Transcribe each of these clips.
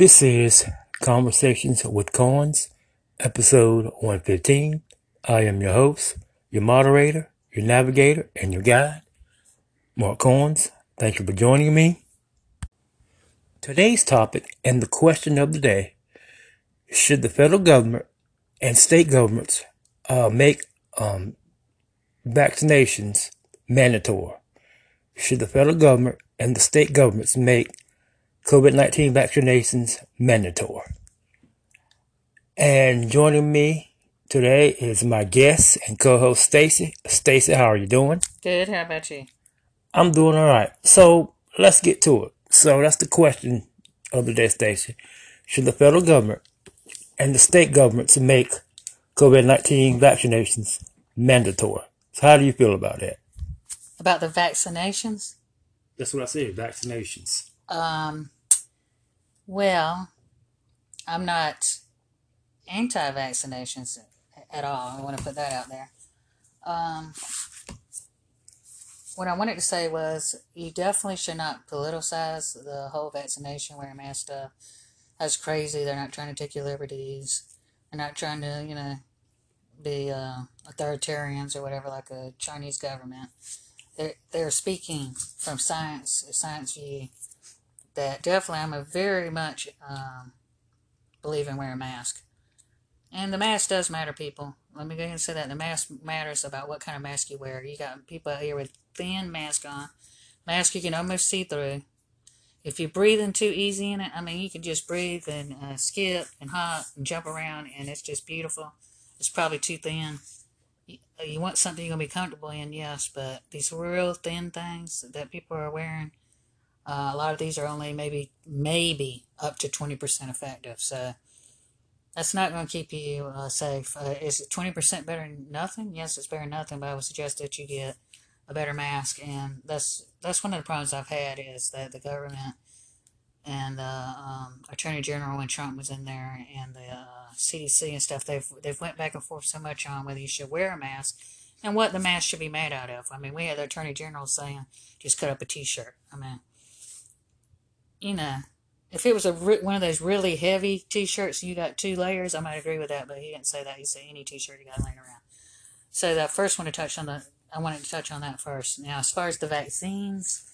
This is Conversations with Coins, episode 115. I am your host, your moderator, your navigator, and your guide, Mark Coins. Thank you for joining me. Today's topic and the question of the day should the federal government and state governments uh, make um, vaccinations mandatory? Should the federal government and the state governments make COVID 19 vaccinations mandatory. And joining me today is my guest and co host Stacy. Stacy, how are you doing? Good. How about you? I'm doing all right. So let's get to it. So that's the question of the day, Stacy. Should the federal government and the state governments make COVID 19 vaccinations mandatory? So, how do you feel about that? About the vaccinations? That's what I said vaccinations. Um, well, I'm not anti-vaccinations at all. I want to put that out there. Um, what I wanted to say was you definitely should not politicize the whole vaccination, wear a mask stuff. That's crazy. They're not trying to take your liberties. They're not trying to, you know, be uh, authoritarians or whatever like a Chinese government. They're, they're speaking from science, science view that definitely I'm a very much um, believe in wearing a mask. And the mask does matter, people. Let me go ahead and say that. The mask matters about what kind of mask you wear. You got people out here with thin mask on. Mask you can almost see through. If you're breathing too easy in it, I mean, you can just breathe and uh, skip and hop and jump around, and it's just beautiful. It's probably too thin. You, uh, you want something you're going to be comfortable in, yes, but these real thin things that people are wearing, uh, a lot of these are only maybe maybe up to 20% effective. So that's not going to keep you uh, safe. Uh, is it 20% better than nothing? Yes, it's better than nothing, but I would suggest that you get a better mask. And that's that's one of the problems I've had is that the government and the um, Attorney General when Trump was in there and the CDC uh, and stuff, they've they've went back and forth so much on whether you should wear a mask and what the mask should be made out of. I mean, we had the Attorney General saying just cut up a T-shirt. I mean, you know, if it was a one of those really heavy T-shirts, you got two layers. I might agree with that, but he didn't say that. He said any T-shirt you got laying around. So the first one to touch on the, I wanted to touch on that first. Now, as far as the vaccines,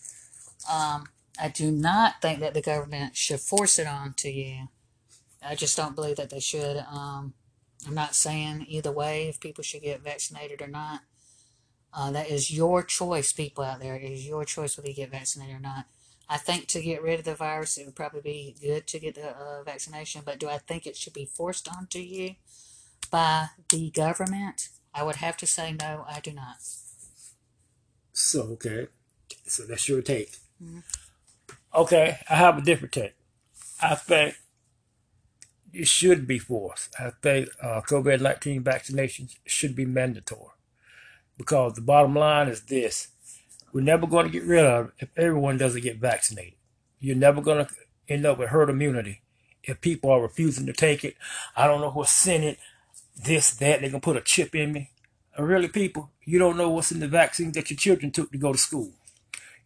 um, I do not think that the government should force it on to you. I just don't believe that they should. Um, I'm not saying either way if people should get vaccinated or not. Uh, that is your choice, people out there. It is your choice whether you get vaccinated or not. I think to get rid of the virus, it would probably be good to get the uh, vaccination, but do I think it should be forced onto you by the government? I would have to say no, I do not. So, okay. So that's your take. Mm-hmm. Okay, I have a different take. I think it should be forced. I think uh, COVID 19 vaccinations should be mandatory. Because the bottom line is this we're never going to get rid of it if everyone doesn't get vaccinated. You're never going to end up with herd immunity if people are refusing to take it. I don't know what's sent it, this, that. They're going to put a chip in me. And really, people, you don't know what's in the vaccine that your children took to go to school.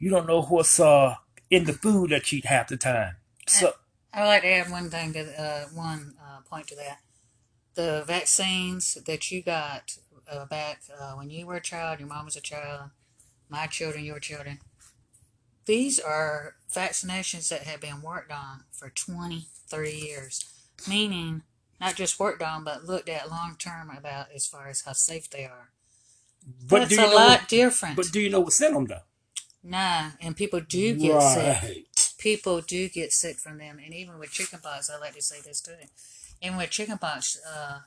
You don't know what's uh, in the food that you eat half the time. So I would like to add one thing to uh, one uh, point to that. The vaccines that you got uh, back uh, when you were a child, your mom was a child, my children, your children. These are vaccinations that have been worked on for 20, 30 years, meaning not just worked on, but looked at long term about as far as how safe they are. But That's a lot what, different. But do you know what's in them, though? Nah, and people do get right. sick. People do get sick from them, and even with chickenpox, I like to say this too. And with chickenpox, uh,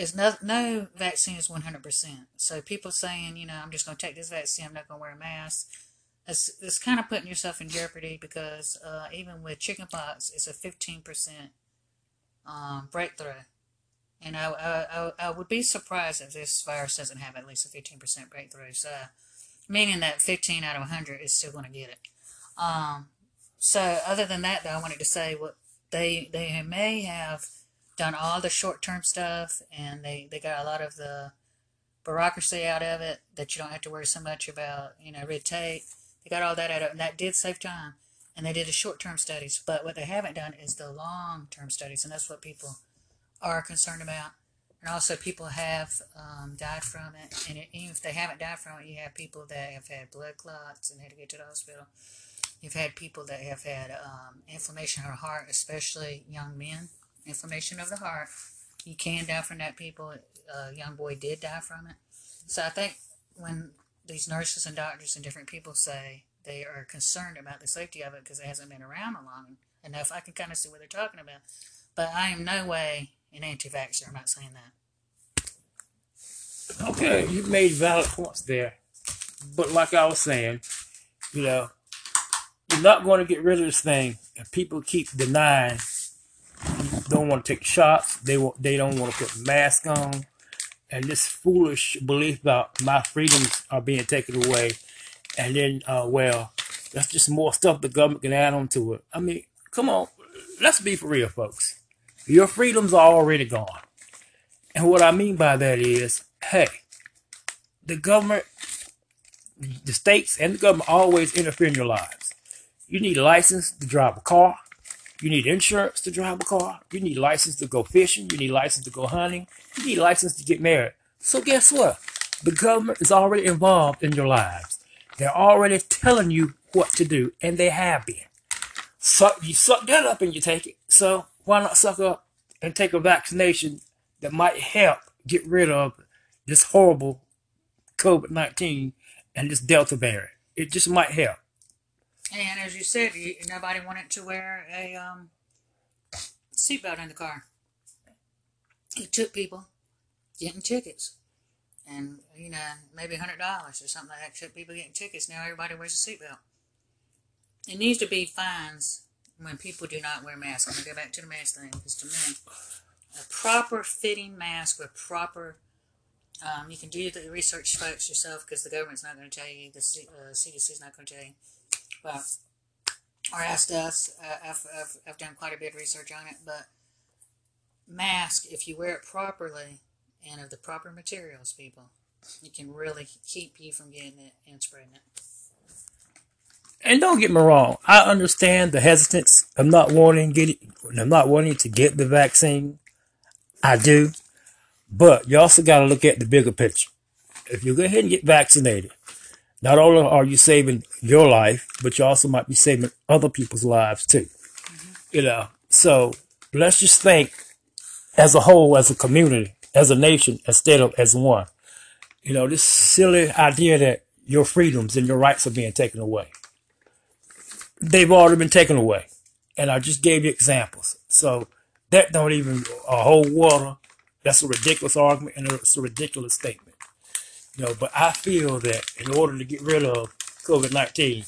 is no no vaccine is one hundred percent. So people saying, you know, I'm just going to take this vaccine, I'm not going to wear a mask. It's, it's kind of putting yourself in jeopardy because uh, even with chickenpox, it's a fifteen percent um, breakthrough, and I, I I would be surprised if this virus doesn't have at least a fifteen percent breakthrough. So, meaning that fifteen out of hundred is still going to get it. Um, so other than that, though, I wanted to say what they they may have done all the short term stuff and they, they got a lot of the bureaucracy out of it that you don't have to worry so much about, you know, red tape. They got all that out of it, and that did save time. and they did the short-term studies. But what they haven't done is the long-term studies, and that's what people are concerned about. And also, people have um, died from it, and it, even if they haven't died from it, you have people that have had blood clots and had to get to the hospital. You've had people that have had um, inflammation of the heart, especially young men. Inflammation of the heart. You can die from that. People, a young boy did die from it. So I think when these nurses and doctors and different people say they are concerned about the safety of it because it hasn't been around long enough, I can kind of see what they're talking about. But I am no way an anti-vaxxer. I'm not saying that. Okay, you made valid points there. But like I was saying, you know, you're not going to get rid of this thing if people keep denying don't want to take shots. They want, they don't want to put masks on, and this foolish belief about my freedoms are being taken away, and then uh, well, that's just more stuff the government can add on to it. I mean, come on, let's be for real, folks. Your freedoms are already gone, and what I mean by that is, hey, the government, the states, and the government always interfere in your lives. You need a license to drive a car. You need insurance to drive a car. You need license to go fishing. You need license to go hunting. You need license to get married. So guess what? The government is already involved in your lives. They're already telling you what to do, and they have been. Suck, you suck that up and you take it. So why not suck up and take a vaccination that might help get rid of this horrible COVID 19 and this Delta variant? It just might help. And as you said, nobody wanted to wear a um, seatbelt in the car. It took people getting tickets. And, you know, maybe $100 or something like that. Took people getting tickets. Now everybody wears a seatbelt. It needs to be fines when people do not wear masks. I'm going to go back to the mask thing because to me, a proper fitting mask with proper um, you can do the research folks yourself because the government's not going to tell you, the C- uh, CDC is not going to tell you. But, or asked us, uh, I've, I've, I've done quite a bit of research on it, but mask, if you wear it properly and of the proper materials, people, it can really keep you from getting it and spreading it. And don't get me wrong, I understand the hesitance of not wanting get it, I'm not wanting to get the vaccine. I do, but you also got to look at the bigger picture. If you go ahead and get vaccinated, not only are you saving your life, but you also might be saving other people's lives too. You know, so let's just think as a whole, as a community, as a nation, instead of as one. You know, this silly idea that your freedoms and your rights are being taken away. They've already been taken away. And I just gave you examples. So that don't even uh, hold water. That's a ridiculous argument and it's a ridiculous statement. You know, but I feel that in order to get rid of COVID 19,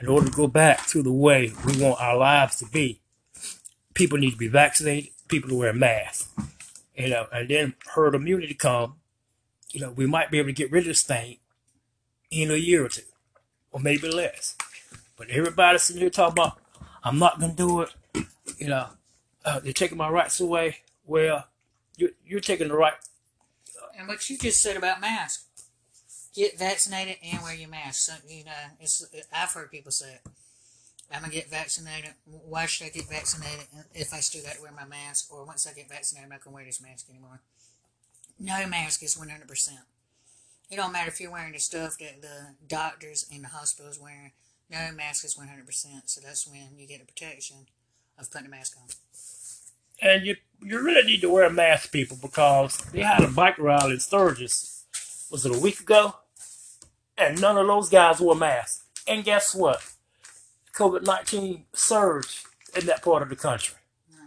in order to go back to the way we want our lives to be, people need to be vaccinated, people to wear masks. You know, and then herd immunity come, you know, we might be able to get rid of this thing in a year or two, or maybe less. But everybody sitting here talking about, I'm not gonna do it. You know, uh, they're taking my rights away. Well, you're, you're taking the right. And what you just said about masks, get vaccinated and wear your mask. So, you know, it's I've heard people say it. I'm gonna get vaccinated. Why should I get vaccinated if I still got to wear my mask? Or once I get vaccinated, I'm not gonna wear this mask anymore. No mask is 100. percent It don't matter if you're wearing the stuff that the doctors in the hospitals wearing. No mask is 100. percent So that's when you get the protection of putting a mask on. And you you really need to wear a mask, people, because they had a bike ride in Sturgis. Was it a week ago? And none of those guys wore masks. And guess what? COVID 19 surged in that part of the country.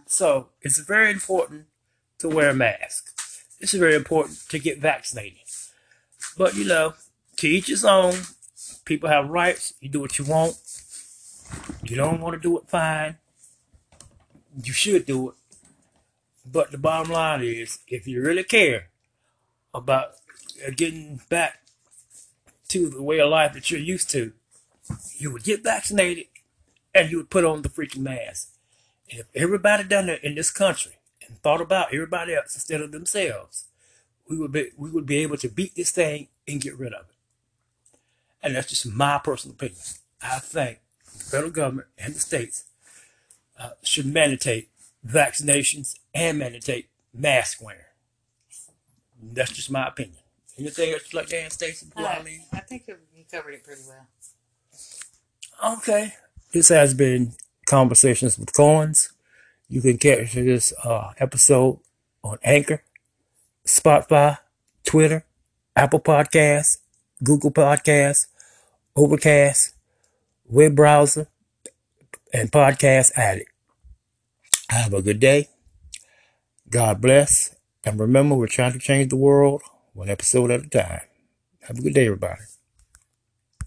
So it's very important to wear a mask. It's very important to get vaccinated. But you know, to each his own. People have rights. You do what you want. You don't want to do it, fine. You should do it. But the bottom line is, if you really care about getting back to the way of life that you're used to, you would get vaccinated and you would put on the freaking mask. And if everybody done that in this country and thought about everybody else instead of themselves, we would be we would be able to beat this thing and get rid of it. And that's just my personal opinion. I think the federal government and the states uh, should mandate vaccinations and mandate mask wearing. That's just my opinion. Anything else like add, Stacey, Uh. I think you covered it pretty well. Okay. This has been Conversations with Coins. You can catch this uh, episode on Anchor, Spotify, Twitter, Apple Podcasts, Google Podcasts, Overcast, web browser, and Podcast Addict. Have a good day. God bless. And remember, we're trying to change the world one episode at a time. Have a good day, everybody.